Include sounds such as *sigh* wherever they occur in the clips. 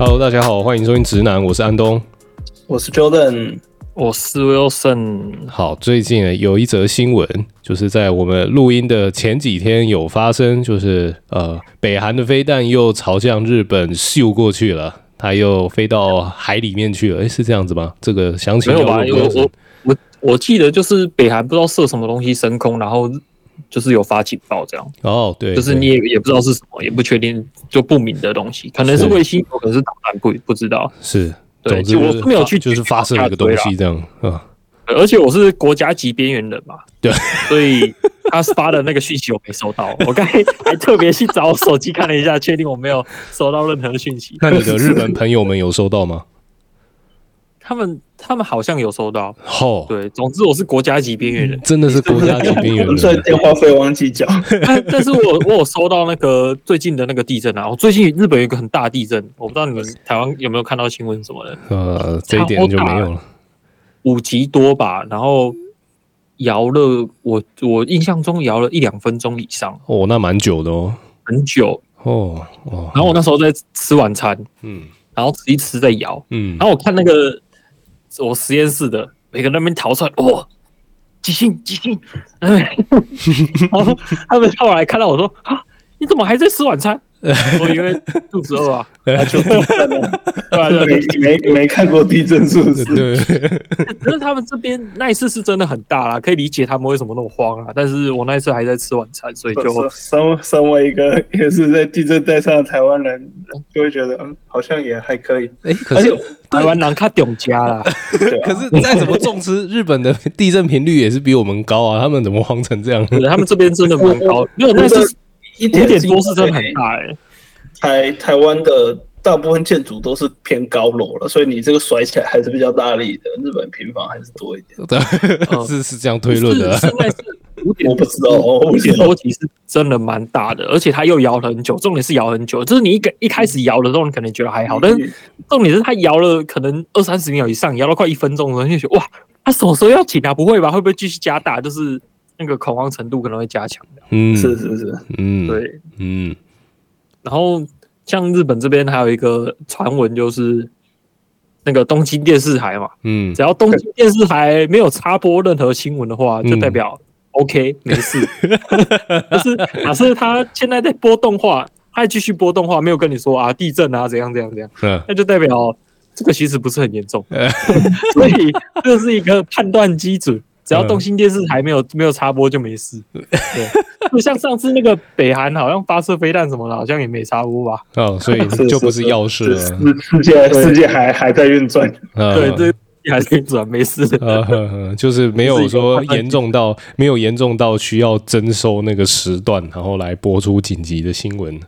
Hello，大家好，欢迎收听直男，我是安东，我是 Jordan，我是 Wilson。好，最近有一则新闻，就是在我们录音的前几天有发生，就是呃，北韩的飞弹又朝向日本秀过去了，它又飞到海里面去了。诶，是这样子吗？这个详情没有吧？我我我我记得就是北韩不知道射什么东西升空，然后。就是有发警报这样哦，对，就是你也也不知道是什么，也不确定，就不明的东西，可能是卫星，可能是导弹，不不知道。是，对，就我没有去，就是发射一个东西这样啊。而且我是国家级边缘人嘛，对，*laughs* 所以他发的那个讯息我没收到，我刚才 *laughs* 还特别去找我手机看了一下，确定我没有收到任何的讯息。那你的日本 *laughs* 朋友们有收到吗？他们他们好像有收到，哦，对，总之我是国家级边缘人，真的是国家级边缘人，*laughs* 所以电话费忘记缴。但但是我我有收到那个最近的那个地震啊，我最近日本有一个很大地震，我不知道你们台湾有没有看到新闻什么的，呃，这一点就没有了，五级多吧，然后摇了我我印象中摇了一两分钟以上，哦，那蛮久的哦，很久。哦哦，然后我那时候在吃晚餐，嗯，然后吃一吃在摇，嗯，然后我看那个。我实验室的每个人那边逃出来，哇，急性急性，哎，*laughs* 然后他们后来看到我说啊，你怎么还在吃晚餐？*laughs* 我以为肚子饿啊，*laughs* 就地震了，*laughs* 没没没看过地震是不是？对。可是他们这边那一次是真的很大啦，可以理解他们为什么那么慌啊。但是我那一次还在吃晚餐，所以就身身为一个也是在地震带上的台湾人，就会觉得嗯，好像也还可以。哎，可是台湾人他懂家啦。可是再怎么重视，日本的地震频率也是比我们高啊。他们怎么慌成这样？他们这边真的蛮高，没有那是。一点点多是真的很大哎、欸，台台湾的大部分建筑都是偏高楼了，所以你这个甩起来还是比较大力的。日本平房还是多一点，*laughs* 对，*laughs* 是是这样推论的。现在是五点，*laughs* 我不知道哦，五点多其实真的蛮大的，而且它又摇了很久。重点是摇很久，就是你一个一开始摇的时候，你可能觉得还好，但是重点是它摇了可能二三十秒以上，摇了快一分钟的时候，你就觉得哇，它什么时候要停啊？不会吧？会不会继续加大？就是。那个恐慌程度可能会加强的，嗯，是是是，嗯，对，嗯，然后像日本这边还有一个传闻，就是那个东京电视台嘛，嗯，只要东京电视台没有插播任何新闻的话，就代表 OK、嗯、没事。*laughs* 可是假设他现在在播动画，他还继续播动画，没有跟你说啊地震啊怎样怎样怎样，嗯，那就代表这个其实不是很严重，嗯、*laughs* 所以这是一个判断基准。只要东京电视台没有没有插播就没事，对，就像上次那个北韩好像发射飞弹什么的，好像也没插播吧？哦，所以就不是要事了。世界世界还还在运转，对对，还是运转，没事的。就是没有说严重到没有严重到需要征收那个时段，然后来播出紧急的新闻。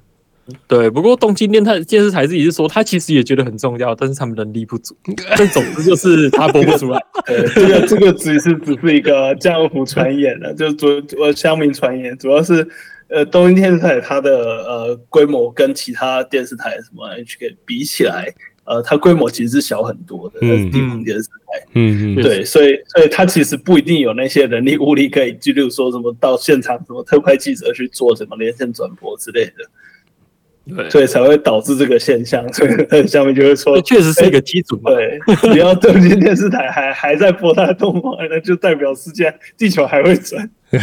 对，不过东京电台电视台自己是说，他其实也觉得很重要，但是他们能力不足。*laughs* 但总之就是他播不出来。*laughs* 对，这个这个只是只是一个江湖传言了，就主呃乡民传言，主要是呃东京电视台它的呃规模跟其他电视台什么 HK 比起来，呃它规模其实是小很多的，那是地方电视台。嗯嗯。对，所以所以它其实不一定有那些人力物力可以，就例如说什么到现场什么特派记者去做什么连线转播之类的。所以才会导致这个现象，所以下面就会说，确实是一个基础。对，只要东京电视台还还在播它的动画，那就代表世界地球还会转。*laughs*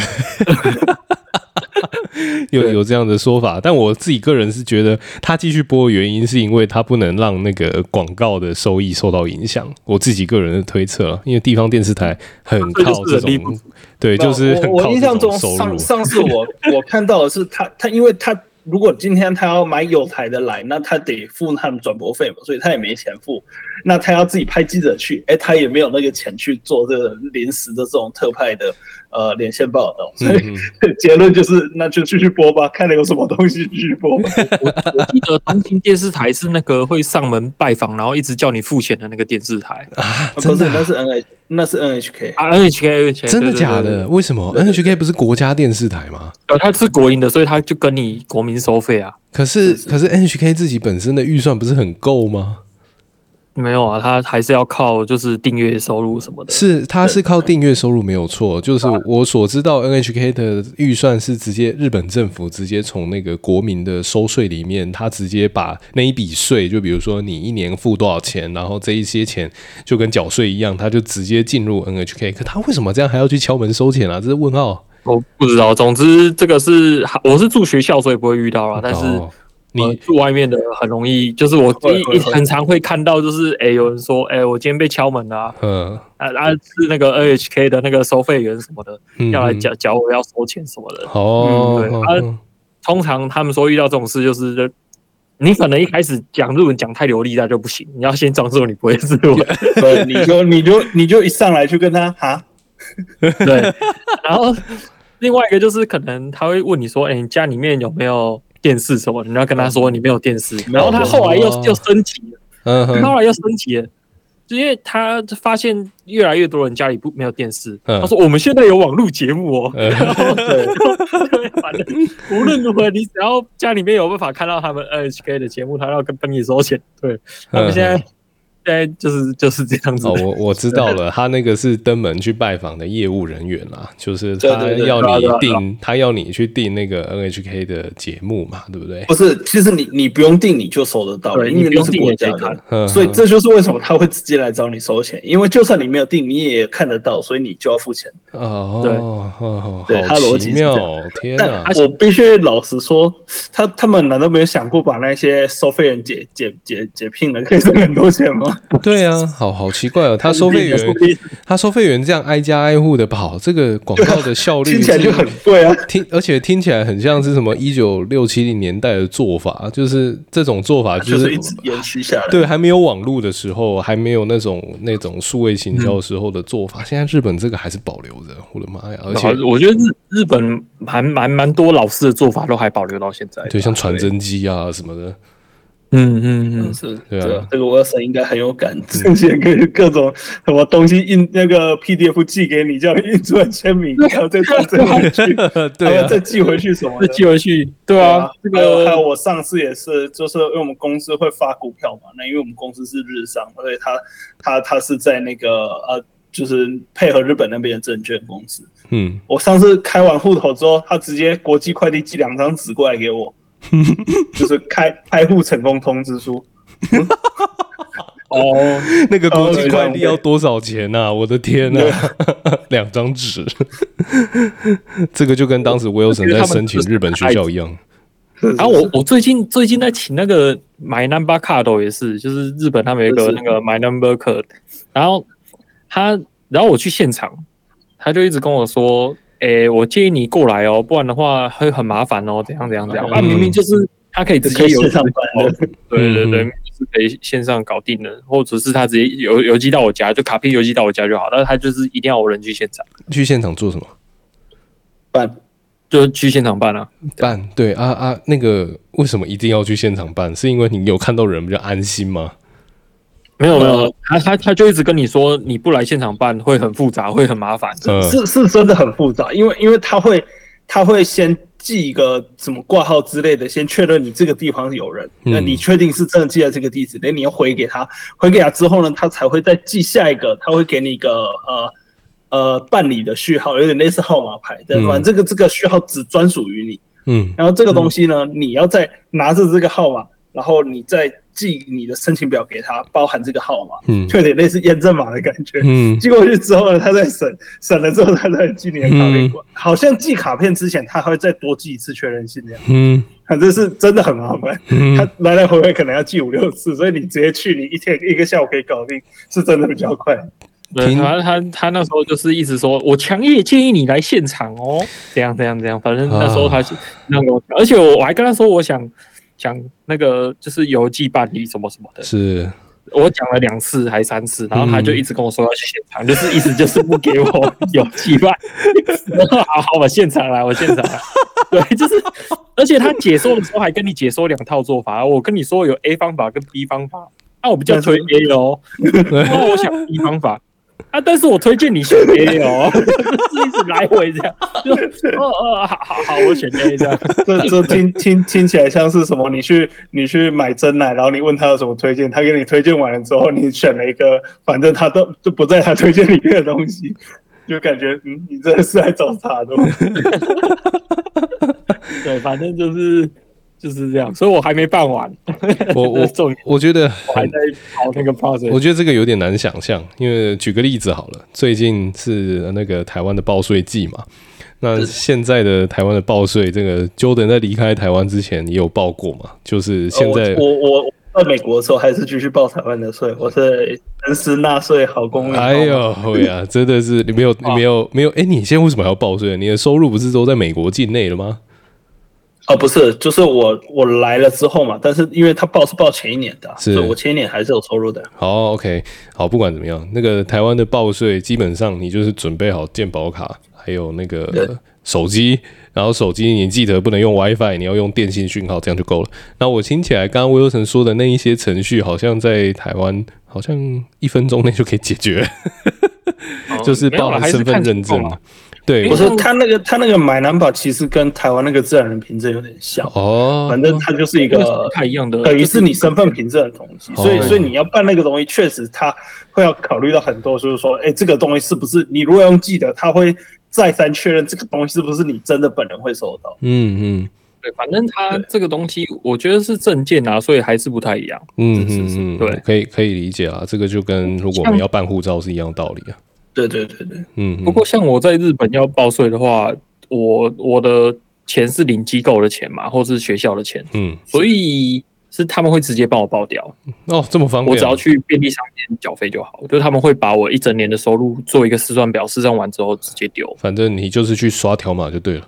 有有这样的说法，但我自己个人是觉得，他继续播的原因是因为他不能让那个广告的收益受到影响。我自己个人的推测，因为地方电视台很靠这种，对，就是我印象中上上次我我看到的是他他因为他。如果今天他要买有台的来，那他得付他们转播费嘛，所以他也没钱付。那他要自己派记者去，哎、欸，他也没有那个钱去做这个临时的这种特派的呃连线报道。所以、嗯、*laughs* 结论就是，那就继续播吧，*laughs* 看了有什么东西继续播。我我记得东京电视台是那个会上门拜访，然后一直叫你付钱的那个电视台啊，真的，那是 N H，那是 N H K 啊，N H K，真的假的？为什么 N H K 不是国家电视台吗？呃，它是国营的，所以他就跟你国民收费啊。可是，可是 N H K 自己本身的预算不是很够吗？没有啊，他还是要靠就是订阅收入什么的。是，他是靠订阅收入没有错。就是我所知道，NHK 的预算是直接日本政府直接从那个国民的收税里面，他直接把那一笔税，就比如说你一年付多少钱，然后这一些钱就跟缴税一样，他就直接进入 NHK。可他为什么这样还要去敲门收钱啊？这是问号。我不知道。总之，这个是我是住学校，所以不会遇到啊。但是。你住外面的很容易，就是我一很常会看到，就是哎、欸，有人说哎、欸，我今天被敲门了，嗯，啊啊是那个 NHK 的那个收费员什么的，嗯、要来缴缴我要收钱什么的。哦，对，啊，通常他们说遇到这种事，就是你可能一开始讲日文讲太流利，那就不行，你要先装作你不会日文，*laughs* 对，你就 *laughs* 你就你就一上来就跟他哈，*laughs* 对，然后另外一个就是可能他会问你说，哎、欸，你家里面有没有？电视什么？你要跟他说你没有电视，然后他后来又又升级了，嗯，后来又升级了，就因为他发现越来越多人家里不没有电视，他说我们现在有网络节目哦，然后对，*laughs* 反正无论如何，你只要家里面有办法看到他们 NHK 的节目，他要跟跟你收钱，对，他们现在。现在就是就是这样子。哦，我我知道了，他那个是登门去拜访的业务人员啦，就是他要你订，他要你去订那个 NHK 的节目嘛，对不对？不是，其实你你不用订，你就收得到，因为都是国家的，所以这就是为什么他会直接来找你收钱，因为就算你没有订，你也看得到，所以你就要付钱。哦，对，对，他逻辑妙，天哪！我必须老实说，他他们难道没有想过把那些收费人解解解解聘了，可以挣很多钱吗？*laughs* 对啊，好好奇怪哦，他 *laughs* 收费员，他收费员这样挨家挨户的跑，这个广告的效率听起来就很贵啊。听，而且听起来很像是什么一九六七零年代的做法，就是这种做法就是一直延续下来。对，还没有网络的时候，还没有那种那种数位行销时候的做法。现在日本这个还是保留着，我的妈呀！而且我觉得日日本还蛮蛮多老式的做法都还保留到现在，对，像传真机啊什么的。嗯嗯嗯，是，对啊，这个我婶应该很有感，之前可以各种什么东西印那个 PDF 寄给你，叫印出来签名，*laughs* 然后再再寄回去，*laughs* 对啊，再寄回去什么？再寄回去，对啊，这个还有我上次也是，就是因为我们公司会发股票嘛，那因为我们公司是日商，所以他他他是在那个呃，就是配合日本那边的证券公司。嗯，我上次开完户头之后，他直接国际快递寄两张纸过来给我。*laughs* 就是开开户成功通知书。哦，*laughs* 那个国际快递要多少钱啊？我的天呐，*laughs* 两张纸，这个就跟当时 Wilson 在申请日本学校一样。然后我我最近最近在请那个 My Number Card 也是，就是日本他们有一个那个 My Number Card，然后他然后我去现场，他就一直跟我说。诶、欸，我建议你过来哦，不然的话会很麻烦哦。怎样怎样怎样？啊，明明就是他可以直接有线上办的，对对对，是可以线上搞定的，或者是他直接邮邮寄到我家，就卡片邮寄到我家就好。但是他就是一定要我人去现场，去现场做什么？办，就去现场办啊。办，对啊啊，那个为什么一定要去现场办？是因为你有看到人比较安心吗？没有没有，他他他就一直跟你说，你不来现场办会很复杂，会很麻烦。是是真的很复杂，因为因为他会他会先寄一个什么挂号之类的，先确认你这个地方有人，那你确定是真的寄在这个地址，那你要回给他，回给他之后呢，他才会再寄下一个，他会给你一个呃呃办理的序号，有点类似号码牌，对吧？这个这个序号只专属于你，嗯，然后这个东西呢，你要再拿着这个号码，然后你再。寄你的申请表给他，包含这个号码，嗯，就有点类似验证码的感觉，嗯，寄过去之后呢，他再审审了之后，他再寄你的卡片过来，好像寄卡片之前，他还会再多寄一次确认信这样，嗯，反正是真的很麻烦，嗯。他来来回回可能要寄五六次，所以你直接去，你一天一个下午可以搞定，是真的比较快。对，他他他那时候就是一直说，我强烈建议你来现场哦，这样这样这样，反正那时候他是那个，而且我我还跟他说，我想。讲那个就是邮寄办理什么什么的，是。我讲了两次还三次，然后他就一直跟我说要去现场，嗯、就是意思就是不给我邮寄办。好好，我现场来，我现场来。*laughs* 对，就是，而且他解说的时候还跟你解说两套做法，我跟你说有 A 方法跟 B 方法，那、啊、我比较推 A 哦，*laughs* 然后我想 B 方法，啊，但是我推荐你选 A 哦，就 *laughs* 是一直来回这样，就哦哦，好好好，我选 A 这样。这这听听听起来像是什么？你去你去买真奶，然后你问他有什么推荐，他给你推荐完了之后，你选了一个，反正他都都不在他推荐里面的东西，*laughs* 就感觉嗯，你真的是来找茬的。*laughs* 对，反正就是。就是这样，所以我还没办完。*laughs* 我我 *laughs* 我觉得我还在跑那个 process。我觉得这个有点难想象，因为举个例子好了，最近是那个台湾的报税季嘛。那现在的台湾的报税，这个 Jordan 在离开台湾之前也有报过嘛？就是现在我我我在美国的时候还是继续报台湾的税，我是诚实纳税好公民。哎呦呀，真的是你没有你没有没有哎，你现在为什么还要报税？你的收入不是都在美国境内了吗？哦，不是，就是我我来了之后嘛，但是因为他报是报前一年的，是所以我前一年还是有收入的。好，OK，好，不管怎么样，那个台湾的报税基本上你就是准备好健保卡，还有那个手机，然后手机你记得不能用 WiFi，你要用电信讯号，这样就够了。那我听起来，刚刚 Wilson 说的那一些程序，好像在台湾好像一分钟内就可以解决，*laughs* 就是报了身份认证嘛。对，不是他那个他那个买南宝其实跟台湾那个自然人凭证有点像。哦，反正它就是一个不太一样的，等于是你身份凭证的东西，所以所以你要办那个东西，确实他会要考虑到很多，就是说，哎，这个东西是不是你如果用寄的，他会再三确认这个东西是不是你真的本人会收到。嗯嗯，对，反正他这个东西我觉得是证件啊，所以还是不太一样。嗯嗯嗯，对，可以可以理解啊，这个就跟如果我们要办护照是一样道理啊。对对对对，嗯。不过像我在日本要报税的话，我我的钱是领机构的钱嘛，或是学校的钱，嗯，所以是他们会直接帮我报掉。哦，这么方便，我只要去便利商店缴费就好。就是他们会把我一整年的收入做一个试算表，试算完之后直接丢。反正你就是去刷条码就对了。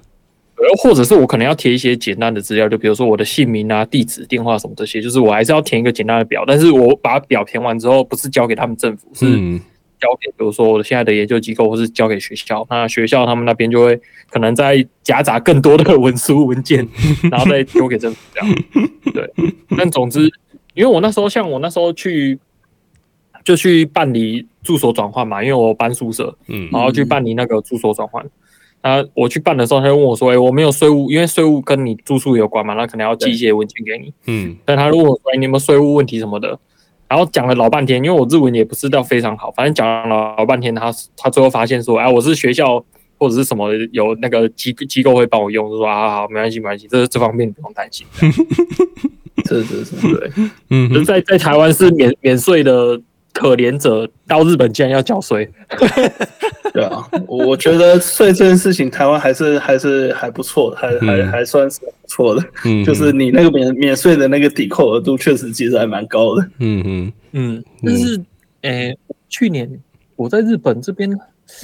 或者是我可能要填一些简单的资料，就比如说我的姓名啊、地址、电话什么这些，就是我还是要填一个简单的表。但是我把表填完之后，不是交给他们政府，是。嗯交给，比如说我现在的研究机构，或是交给学校，那学校他们那边就会可能在夹杂更多的文书文件，*laughs* 然后再丢给政府这样。对，但总之，因为我那时候像我那时候去，就去办理住所转换嘛，因为我搬宿舍，嗯，然后去办理那个住所转换。那我去办的时候，他就问我说：“哎，我没有税务，因为税务跟你住宿有关嘛，那可能要寄一些文件给你。”嗯，但他如果说：“哎，你有没有税务问题什么的？”然后讲了老半天，因为我日文也不是到非常好，反正讲了老半天，他他最后发现说，哎，我是学校或者是什么有那个机机构会帮我用，就说啊好，没关系没关系，这这方面不用担心。是是是，对，嗯，就在在台湾是免免税的。可怜者到日本竟然要缴税，*laughs* 对啊，我觉得税这件事情，台湾还是还是还不错的，还、嗯、还还算是不错的。嗯，就是你那个免免税的那个抵扣额度，确实其实还蛮高的。嗯嗯嗯，但是，诶、欸，去年我在日本这边，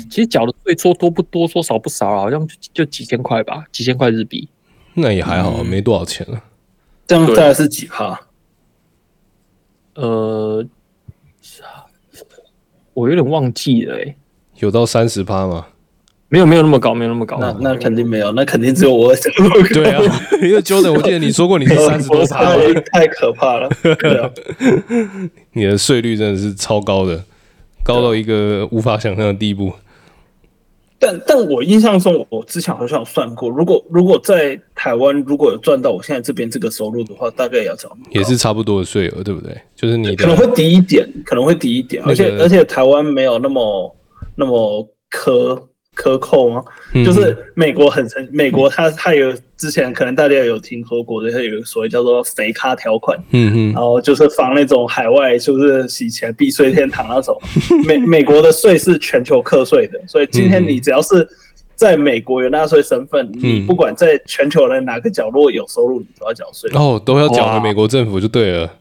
其实缴的税说多不多，说少不少，好像就，就几千块吧，几千块日币。那也还好，嗯、没多少钱了。这样大概是几趴？呃。我有点忘记了、欸，有到三十趴吗？没有，没有那么高，没有那么高。那那肯定没有，那肯定只有我想。*laughs* 对啊，因为 Jordan，我记得你说过你是三十多趴，*laughs* 太可怕了。对啊，*laughs* 你的税率真的是超高的，高到一个无法想象的地步。但但我印象中，我之前好像有算过，如果如果在台湾如果有赚到我现在这边这个收入的话，大概也要找也是差不多的税额，对不对？就是你可能会低一点，可能会低一点，而且而且台湾没有那么那么苛。克扣吗？就是美国很成，美国它它有之前可能大家有听说过的，它有所谓叫做肥咖条款，嗯嗯，然后就是防那种海外就是洗钱避税天堂那种。*laughs* 美美国的税是全球课税的，所以今天你只要是在美国有纳税身份，你不管在全球的哪个角落有收入，你都要缴税。哦，都要缴给美国政府就对了，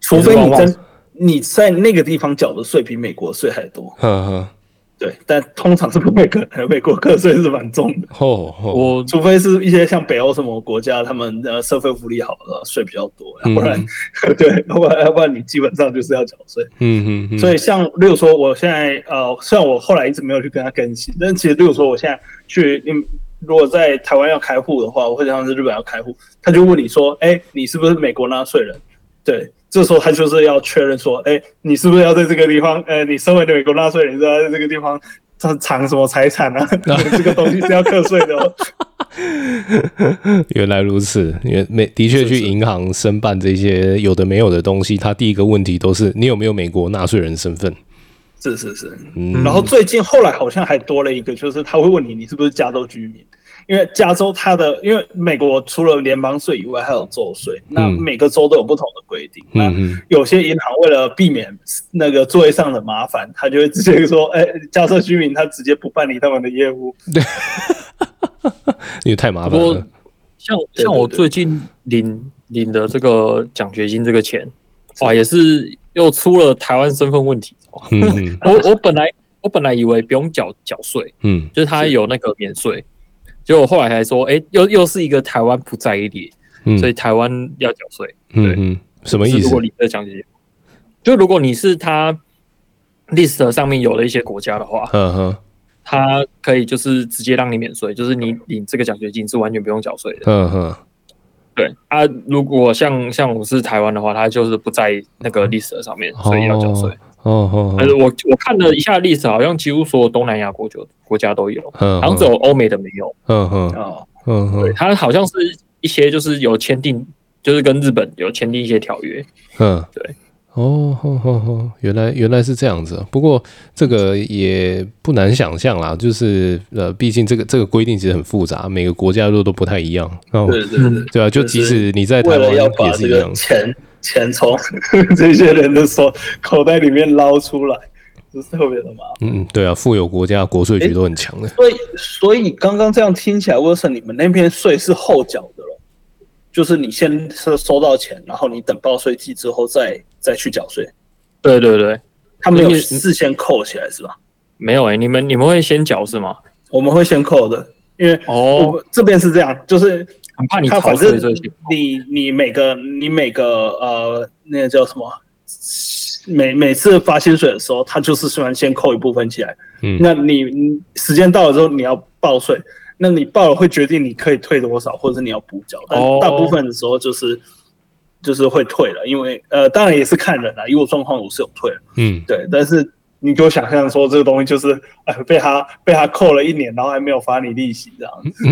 除非你真你在那个地方缴的税比美国税还多。呵呵。对，但通常是不会可能美国课税是蛮重的。哦，我除非是一些像北欧什么国家，他们的社会福利好的税比较多，要不然，嗯、*laughs* 对，要不然要不然你基本上就是要缴税。嗯嗯嗯。所以像例如说，我现在呃，虽然我后来一直没有去跟他更新，但其实例如说，我现在去，你如果在台湾要开户的话，或者像是日本要开户，他就问你说，哎，你是不是美国纳税人？对。这时候他就是要确认说，哎，你是不是要在这个地方？呃，你身为美国纳税人，你是要在这个地方藏藏什么财产啊？*laughs* *laughs* 这个东西是要课税的哦。*laughs* 原来如此，因为美的确去银行申办这些有的没有的东西，他第一个问题都是你有没有美国纳税人身份。是是是，嗯。然后最近后来好像还多了一个，就是他会问你，你是不是加州居民？因为加州它的，因为美国除了联邦税以外，还有州税，那每个州都有不同的规定。嗯、那有些银行为了避免那个作业上的麻烦，他就会直接说：“哎，加州居民他直接不办理他们的业务。”对，*laughs* 因为太麻烦了。像像我最近领领的这个奖学金这个钱，哇，也是又出了台湾身份问题。嗯、*laughs* 我我本来我本来以为不用缴缴税，嗯，就是他有那个免税。结果后来还说，哎、欸，又又是一个台湾不在列，嗯、所以台湾要缴税。对、嗯，什么意思？如果你的奖学金，就如果你是他 list 上面有的一些国家的话，嗯哼，他可以就是直接让你免税，就是你领这个奖学金是完全不用缴税的。嗯哼，对啊，如果像像我是台湾的话，他就是不在那个 list 上面，所以要缴税。哦哦，但是我我看了一下历史，好像几乎所有东南亚国就国家都有，好像只有欧美的没有。嗯嗯哦，嗯对，它好像是一些就是有签订，就是跟日本有签订一些条约。嗯，对。哦哦哦，原来原来是这样子。不过这个也不难想象啦，就是呃，毕竟这个这个规定其实很复杂，每个国家都都不太一样。对对对，对啊，就即使你在台湾也是一样。钱从 *laughs* 这些人的手口袋里面捞出来，是特别的麻烦。嗯，对啊，富有国家国税局都很强的。所以，所以刚刚这样听起来，Wilson，你们那边税是后缴的了，就是你先是收到钱，然后你等报税季之后再再去缴税。对对对，他们有事先扣起来是吧？没有哎、欸，你们你们会先缴是吗？我们会先扣的，因为哦，这边是这样，就是。很怕你逃税这些。你你每个你每个呃那个叫什么？每每次发薪水的时候，他就是虽然先扣一部分起来。嗯。那你你时间到了之后你要报税，那你报了会决定你可以退多少，或者是你要补缴。但大部分的时候就是就是会退了，因为呃当然也是看人啦，因为我状况我是有退了。嗯。对，但是。你给我想象说这个东西就是，哎，被他被他扣了一年，然后还没有发你利息这样子。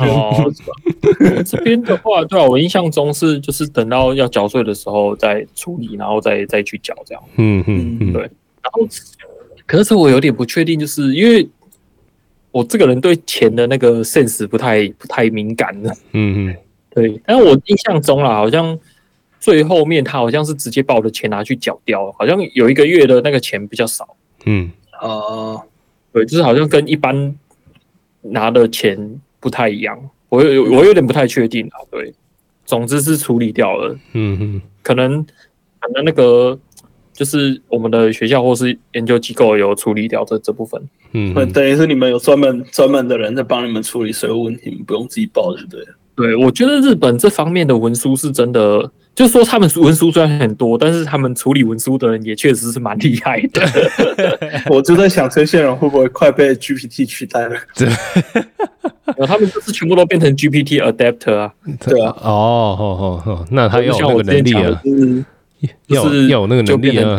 哦，*laughs* 这边的话，对啊，我印象中是就是等到要缴税的时候再处理，然后再再去缴这样。嗯嗯嗯，对。然后，可是我有点不确定，就是因为我这个人对钱的那个 sense 不太不太敏感的。嗯嗯，对。但是我印象中啦，好像。最后面他好像是直接把我的钱拿去缴掉，好像有一个月的那个钱比较少。嗯，呃，对，就是好像跟一般拿的钱不太一样，我有我有点不太确定啊。对，总之是处理掉了。嗯嗯，可能可能那个就是我们的学校或是研究机构有处理掉这这部分。嗯，等于是你们有专门专门的人在帮你们处理税务问题，你们不用自己报就，对不对？我觉得日本这方面的文书是真的。就是说，他们文书虽然很多，但是他们处理文书的人也确实是蛮厉害的。*laughs* 我就在想，这些人会不会快被 GPT 取代了？对，*laughs* 他们就是全部都变成 GPT adapter 啊。对啊，哦，好好好，那他要有那个能力啊，要要有那个能力啊。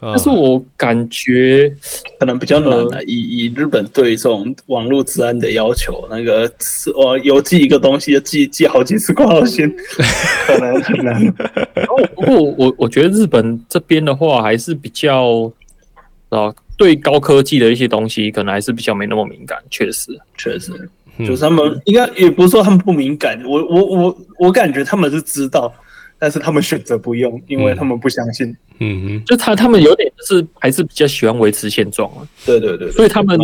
但是我感觉可能比较难的，以以日本对这种网络治安的要求，那个我邮寄一个东西要寄寄好几次挂号信，*laughs* 可能很难。不过我我觉得日本这边的话还是比较啊，对高科技的一些东西可能还是比较没那么敏感，确实确实，就是他们应该也不是说他们不敏感，我我我我感觉他们是知道。但是他们选择不用，因为他们不相信。嗯嗯，就他他们有点就是还是比较喜欢维持现状啊。对对对，所以他们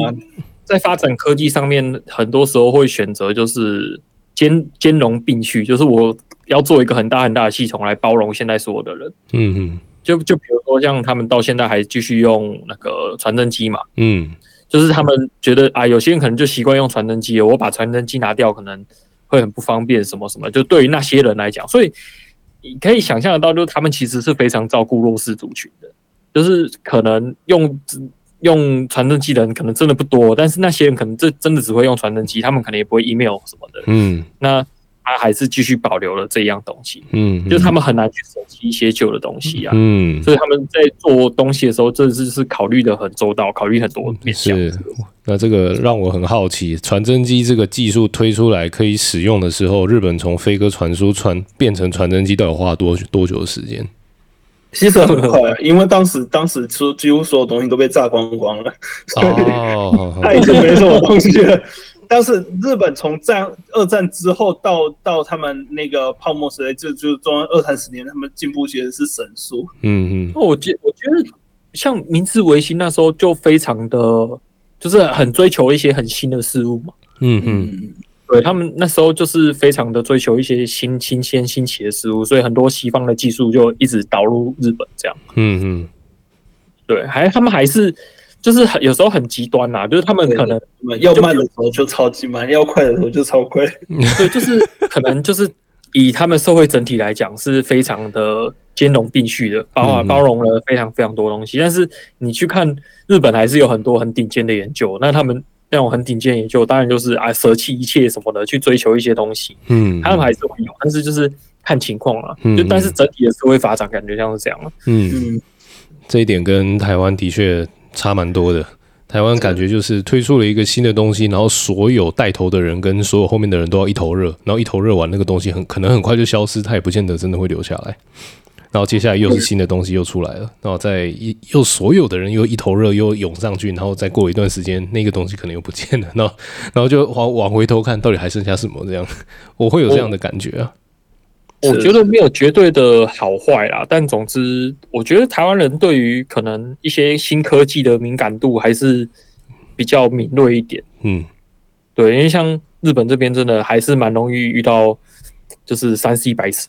在发展科技上面，很多时候会选择就是兼兼容并蓄，就是我要做一个很大很大的系统来包容现在所有的人。嗯嗯，就就比如说像他们到现在还继续用那个传真机嘛。嗯，就是他们觉得啊，有些人可能就习惯用传真机，我把传真机拿掉可能会很不方便，什么什么。就对于那些人来讲，所以。你可以想象得到，就是他们其实是非常照顾弱势族群的，就是可能用用传真机的人可能真的不多，但是那些人可能这真的只会用传真机，他们可能也不会 email 什么的。嗯，那他还是继续保留了这样东西，嗯，就是他们很难去舍弃一些旧的东西啊，嗯，所以他们在做东西的时候，这是是考虑的很周到，考虑很多面向。是，那这个让我很好奇，传真机这个技术推出来可以使用的时候，日本从飞鸽传书传变成传真机，到底花多多久的时间？其实很快，因为当时当时说几乎所有东西都被炸光光了，哦，*laughs* 他已经没什么东西了。但是日本从战二战之后到到他们那个泡沫时代，就就中央二三十年，他们进步其实是神速。嗯嗯，我觉我觉得像明治维新那时候就非常的，就是很追求一些很新的事物嘛。嗯嗯，对他们那时候就是非常的追求一些新新鲜新奇的事物，所以很多西方的技术就一直导入日本这样。嗯嗯，对，还他们还是。就是很有时候很极端呐、啊，就是他们可能要慢的时候就超级慢，要快的时候就超快。*laughs* 对，就是可能就是以他们社会整体来讲是非常的兼容并蓄的，包包容了非常非常多东西。但是你去看日本，还是有很多很顶尖的研究。那他们那种很顶尖研究，当然就是啊舍弃一切什么的去追求一些东西。嗯，他们还是会有，但是就是看情况了。就但是整体的社会发展感觉像是这样了。嗯，这一点跟台湾的确。差蛮多的，台湾感觉就是推出了一个新的东西，然后所有带头的人跟所有后面的人都要一头热，然后一头热完，那个东西很可能很快就消失，它也不见得真的会留下来。然后接下来又是新的东西又出来了，然后再一又所有的人又一头热又涌上去，然后再过一段时间，那个东西可能又不见了，然后然后就往往回头看，到底还剩下什么？这样我会有这样的感觉啊。我觉得没有绝对的好坏啦，但总之，我觉得台湾人对于可能一些新科技的敏感度还是比较敏锐一点。嗯，对，因为像日本这边真的还是蛮容易遇到，就是三 C 白痴。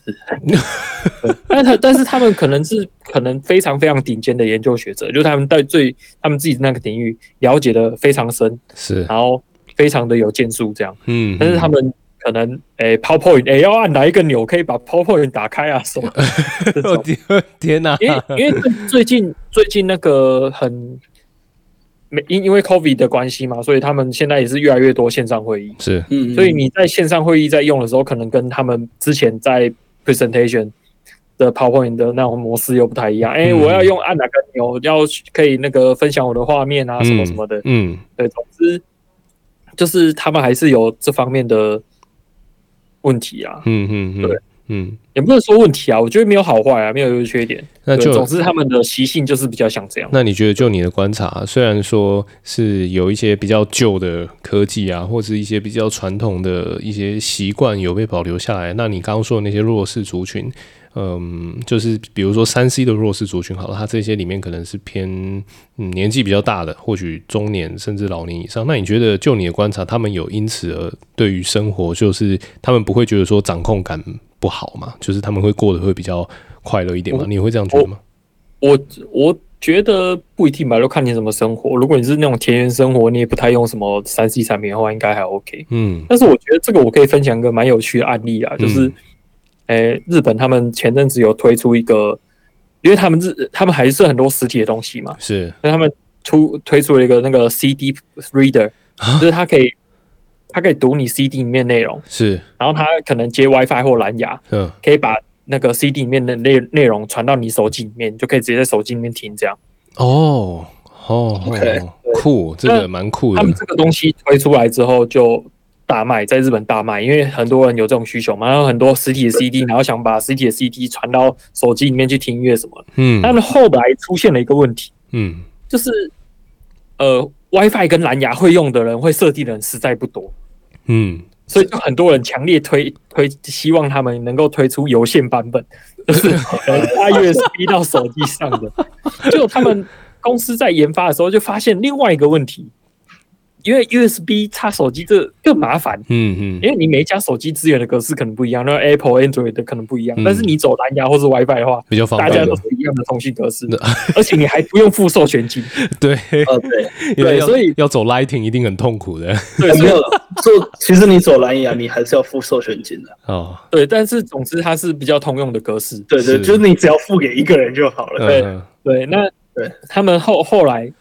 *laughs* 但他但是他们可能是可能非常非常顶尖的研究学者，就是他们在最他们自己的那个领域了解的非常深，是，然后非常的有建树这样。嗯，但是他们。可能诶、欸、，PowerPoint 诶、欸，要按哪一个钮可以把 PowerPoint 打开啊？什么？*laughs* 天哪！因为因为最近最近那个很没因因为 COVID 的关系嘛，所以他们现在也是越来越多线上会议。是，嗯，所以你在线上会议在用的时候，可能跟他们之前在 presentation 的 PowerPoint 的那种模式又不太一样。哎、欸，我要用按哪个钮，要可以那个分享我的画面啊，什么什么的。嗯，对，总之就是他们还是有这方面的。问题啊，嗯嗯嗯，对，嗯，也不能说问题啊，我觉得没有好坏啊，没有优缺点，那就总之他们的习性就是比较像这样。那你觉得，就你的观察，虽然说是有一些比较旧的科技啊，或是一些比较传统的一些习惯有被保留下来，那你刚刚说的那些弱势族群。嗯，就是比如说三 C 的弱势族群，好了，他这些里面可能是偏嗯年纪比较大的，或许中年甚至老年以上。那你觉得，就你的观察，他们有因此而对于生活，就是他们不会觉得说掌控感不好嘛？就是他们会过得会比较快乐一点吗？你会这样觉得吗？我我，我觉得不一定吧，就看你什么生活。如果你是那种田园生活，你也不太用什么三 C 产品的话，应该还 OK。嗯，但是我觉得这个我可以分享一个蛮有趣的案例啊，就是。嗯诶、欸，日本他们前阵子有推出一个，因为他们日他们还是很多实体的东西嘛，是，所以他们出推出了一个那个 CD reader，就是它可以它可以读你 CD 里面内容，是，然后它可能接 WiFi 或蓝牙，嗯，可以把那个 CD 里面的内内容传到你手机里面，就可以直接在手机里面听这样。哦哦，OK，酷，这个蛮酷的。他们这个东西推出来之后就。大卖，在日本大卖，因为很多人有这种需求嘛，然后很多实体的 CD，然后想把实体的 CD 传到手机里面去听音乐什么。嗯，但是后来出现了一个问题，嗯，就是呃，WiFi 跟蓝牙会用的人，会设定的人实在不多。嗯，所以就很多人强烈推推，希望他们能够推出有线版本，就是插 USB 到手机上的。*laughs* 就他们公司在研发的时候，就发现另外一个问题。因为 USB 插手机这更麻烦，嗯嗯，因为你每一家手机资源的格式可能不一样，那 Apple、Android 的可能不一样，但是你走蓝牙或是 WiFi 的话，比较方便，大家都是一样的通讯格式，*laughs* 而且你还不用付授权金，*laughs* 对，呃对。对，所以要走 Lightning 一定很痛苦的，对，没有做，其实你走蓝牙你还是要付授权金的，哦，对，但是总之它是比较通用的格式，对对，就是你只要付给一个人就好了，对对，那对。他们后后来。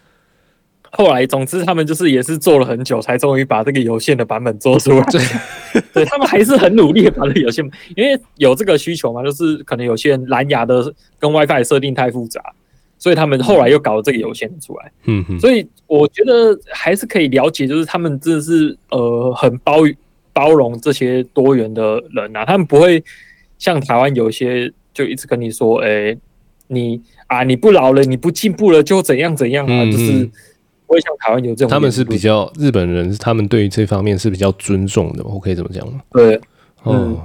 后来，总之他们就是也是做了很久，才终于把这个有线的版本做出来。对，*laughs* 他们还是很努力的把这个有线，因为有这个需求嘛，就是可能有些人蓝牙的跟 WiFi 设定太复杂，所以他们后来又搞了这个有线出来。嗯嗯。所以我觉得还是可以了解，就是他们真的是呃很包包容这些多元的人啊，他们不会像台湾有些就一直跟你说，哎、欸，你啊你不老了，你不进步了，就怎样怎样啊，就是。不会像台湾有这种，他们是比较日本人，他们对于这方面是比较尊重的，我可以这么讲吗？对，哦，嗯、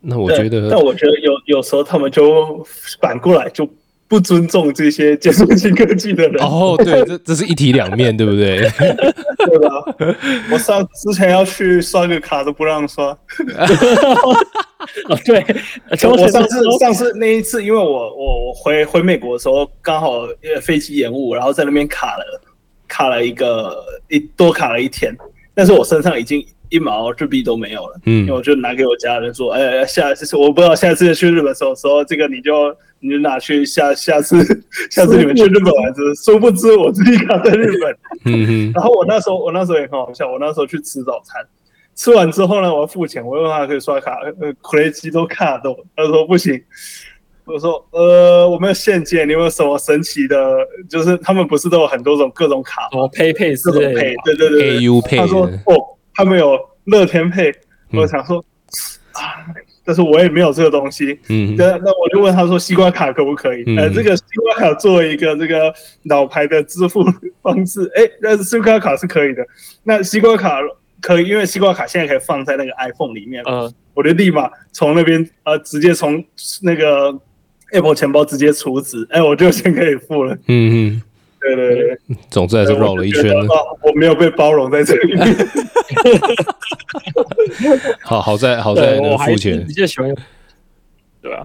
那我觉得，但我觉得有有时候他们就反过来就不尊重这些接触新科技的人。哦，对，这这是一体两面，对不对？*laughs* 对吧？我上之前要去刷个卡都不让刷。哦，*laughs* 对，我上次上次那一次，因为我我我回回美国的时候刚好飞机延误，然后在那边卡了。卡了一个一多卡了一天，但是我身上已经一毛日币都没有了。嗯，因为我就拿给我家人说，哎，下次我不知道下次去日本的时候，说这个你就你就拿去下下次 *laughs* 下次你们去日本玩，是殊不知我自己卡在日本。嗯哼。然后我那时候我那时候也很好笑，我那时候去吃早餐，吃完之后呢，我要付钱，我问他可以刷卡，呃，克雷基都卡都，他说不行。我说，呃，我没有现金，你有没有什么神奇的？就是他们不是都有很多种各种卡吗？哦，PayPay 对对对，AU Pay。他说，哦，他们有乐天 Pay。我想说，啊，但是我也没有这个东西。嗯，那那我就问他说，西瓜卡可不可以？呃，这个西瓜卡作为一个这个老牌的支付方式，*laughs* 哎，那西瓜卡是可以的。那西瓜卡可以，因为西瓜卡现在可以放在那个 iPhone 里面。嗯，我就立马从那边呃，直接从那个。Apple 钱包直接储值，哎，我就先可以付了。嗯嗯，对对对，总之还是绕了一圈了。我没有被包容在这里面。*laughs* 好好在 *laughs* 好在能付钱。比较喜欢，对啊，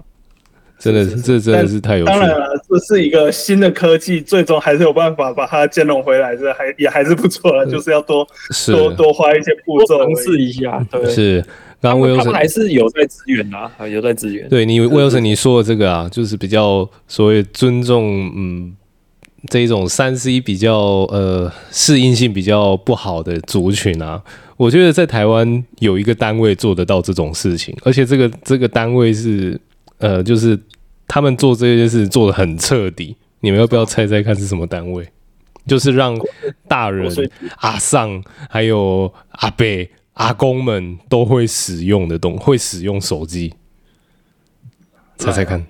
真的是这真的是太有趣了。当然了，这是一个新的科技，最终还是有办法把它兼容回来，这还也还是不错了。就是要多多多花一些步骤，尝试一下。对，是。刚刚威尔森还是有在支援啊，有在支援。对你威尔森你说的这个啊，就是比较所谓尊重，嗯，这一种三 C 比较呃适应性比较不好的族群啊，我觉得在台湾有一个单位做得到这种事情，而且这个这个单位是呃，就是他们做这件事做的很彻底。你们要不要猜猜看是什么单位？就是让大人阿尚还有阿伯。阿公们都会使用的东，会使用手机，猜猜看。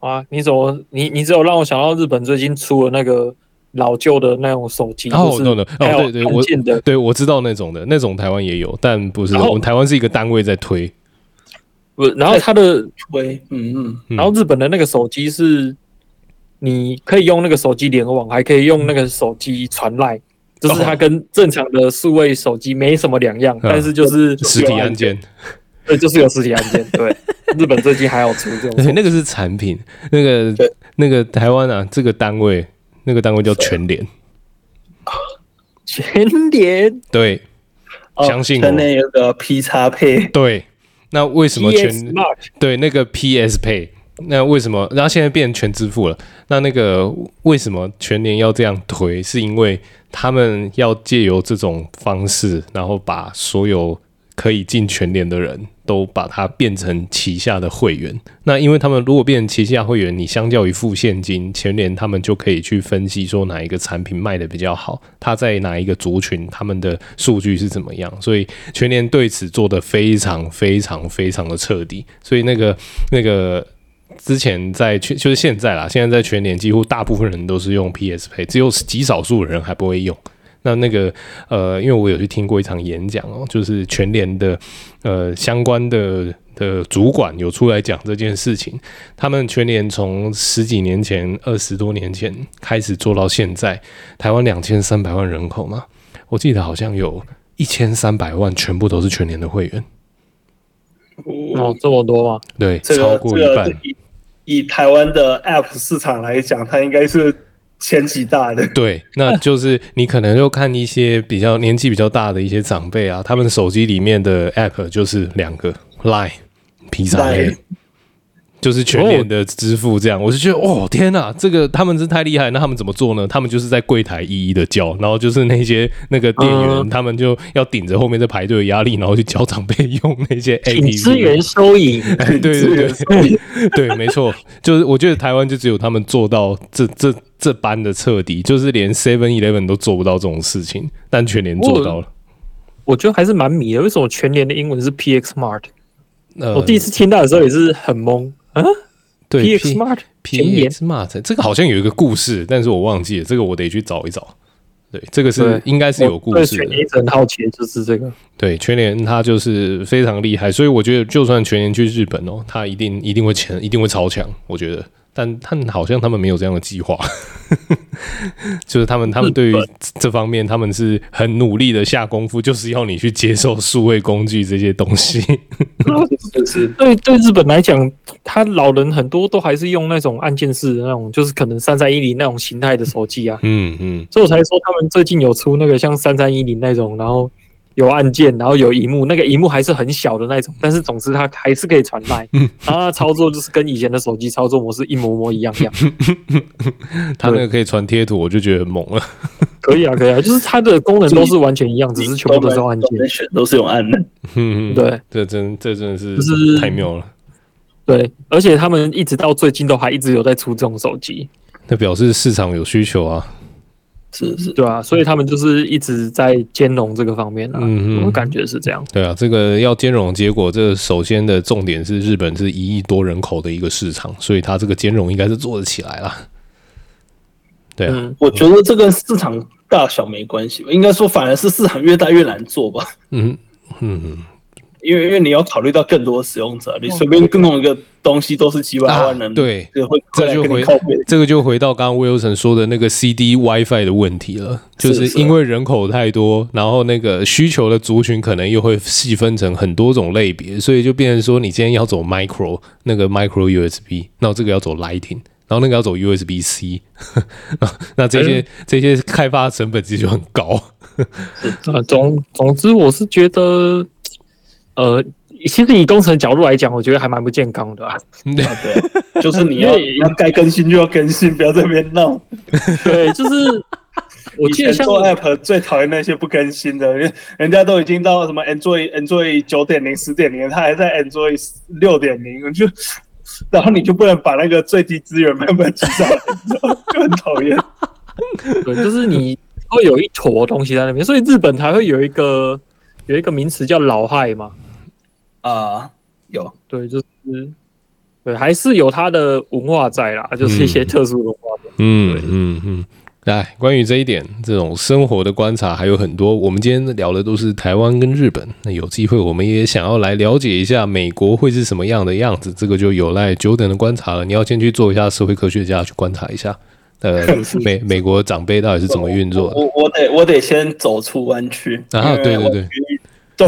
啊，你怎么，你你只有让我想到日本最近出了那个老旧的那种手机，哦，对对，哦，对对，我对我知道那种的，那种台湾也有，但不是我们台湾是一个单位在推，不，然后它的推，嗯。嗯，然后日本的那个手机是，你可以用那个手机联网，还可以用那个手机传赖。就是它跟正常的数位手机没什么两样，但是就是实体按键，对，就是有实体按键。对，*laughs* 日本最近还有出这种，那个是产品，那个那个台湾啊，这个单位，那个单位叫全联，全联，对，相信全联有个 P 叉配，对，那为什么全对那个 PS Pay？那为什么？然后现在变成全支付了？那那个为什么全年要这样推？是因为他们要借由这种方式，然后把所有可以进全联的人都把它变成旗下的会员。那因为他们如果变成旗下会员，你相较于付现金，全联他们就可以去分析说哪一个产品卖得比较好，他在哪一个族群，他们的数据是怎么样。所以全年对此做得非常非常非常的彻底。所以那个那个。之前在全就是现在啦，现在在全年几乎大部分人都是用 PS Pay，只有极少数人还不会用。那那个呃，因为我有去听过一场演讲哦，就是全联的呃相关的的主管有出来讲这件事情。他们全联从十几年前、二十多年前开始做到现在，台湾两千三百万人口嘛，我记得好像有一千三百万全部都是全联的会员。哦，这么多吗？对，超过一半。以台湾的 App 市场来讲，它应该是前几大的。对，那就是你可能就看一些比较年纪比较大的一些长辈啊，他们手机里面的 App 就是两个 Line、P 叉 A，就是全年的支付这样，我就觉得哦天哪，这个他们真太厉害，那他们怎么做呢？他们就是在柜台一一的叫，然后就是那些那个店员，嗯、他们就要顶着后面在排队的压力，然后去教长辈用那些 APP 资源收银。对对对对，*laughs* 对，没错，就是我觉得台湾就只有他们做到这这这般的彻底，就是连 Seven Eleven 都做不到这种事情，但全年做到了。我，我觉得还是蛮迷的，为什么全年的英文是 PX Smart？呃、我第一次听到的时候也是很懵。啊，对，PX Smart，PX Smart，这个好像有一个故事，但是我忘记了，这个我得去找一找。对，这个是应该是有故事的。全好奇，就是这个。对，全联它就是非常厉害，所以我觉得就算全联去日本哦，它一定一定会强，一定会超强，我觉得。但他们好像他们没有这样的计划，*laughs* 就是他们他们对于这方面他们是很努力的下功夫，就是要你去接受数位工具这些东西。*laughs* 对对日本来讲，他老人很多都还是用那种按键式的那种，就是可能三三一零那种形态的手机啊。嗯嗯，所以我才说他们最近有出那个像三三一零那种，然后。有按键，然后有荧幕，那个荧幕还是很小的那种，但是总之它还是可以传赖，*laughs* 然后它操作就是跟以前的手机操作模式一模模一样样。*laughs* 它那个可以传贴图，我就觉得很猛了。可以啊，可以啊，就是它的功能都是完全一样，*laughs* 只是全部都是按键，都是用按的。嗯，对，这真这真的是就是太妙了。对，而且他们一直到最近都还一直有在出这种手机，那表示市场有需求啊。是是，对啊，所以他们就是一直在兼容这个方面啊，嗯嗯，我感觉是这样。对啊，这个要兼容，结果这首先的重点是日本是一亿多人口的一个市场，所以它这个兼容应该是做得起来了。对啊，嗯，我觉得这个市场大小没关系吧，应该说反而是市场越大越难做吧。嗯嗯嗯。因为因为你要考虑到更多使用者，你随便弄一个东西都是几百万人，对，这就回这个就回到刚刚 Wilson 说的那个 CD WiFi 的问题了，就是因为人口太多，然后那个需求的族群可能又会细分成很多种类别，所以就变成说你今天要走 Micro 那个 Micro USB，那这个要走 Lightning，然后那个要走 USB C，*laughs* 那这些这些开发成本其实就很高。啊，总总之我是觉得。呃，其实以工程角度来讲，我觉得还蛮不健康的啊。*laughs* 对，就是你要要该更新就要更新，不要在那边闹。*laughs* 对，就是 *laughs* 我记得像做 App 最讨厌那些不更新的，因为人家都已经到什么 Android Android 九点零、十点零，他还在 Android 六点零，就然后你就不能把那个最低资源慢慢提上来，就很讨厌。对，就是你会有一坨东西在那边，所以日本才会有一个有一个名词叫老害嘛。啊，有对，就是对，还是有它的文化在啦，就是一些特殊文化的。嗯嗯嗯，来，关于这一点，这种生活的观察还有很多。我们今天聊的都是台湾跟日本，那有机会我们也想要来了解一下美国会是什么样的样子。这个就有赖久等的观察了。你要先去做一下社会科学家去观察一下，*laughs* 呃，美美国长辈到底是怎么运作的。我我得我得先走出湾区啊，对对对。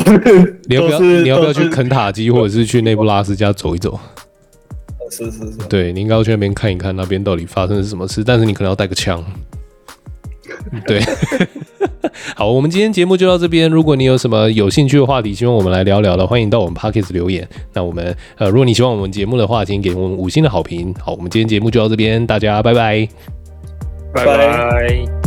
都是，你要不要？你要不要去肯塔基，或者是去内布拉斯加走一走？是是是，对，你应该要去那边看一看，那边到底发生了什么事。但是你可能要带个枪。*laughs* 对，*laughs* 好，我们今天节目就到这边。如果你有什么有兴趣的话题，希望我们来聊聊的，欢迎到我们 Podcast 留言。那我们呃，如果你喜欢我们节目的话，请给我们五星的好评。好，我们今天节目就到这边，大家拜拜，拜拜。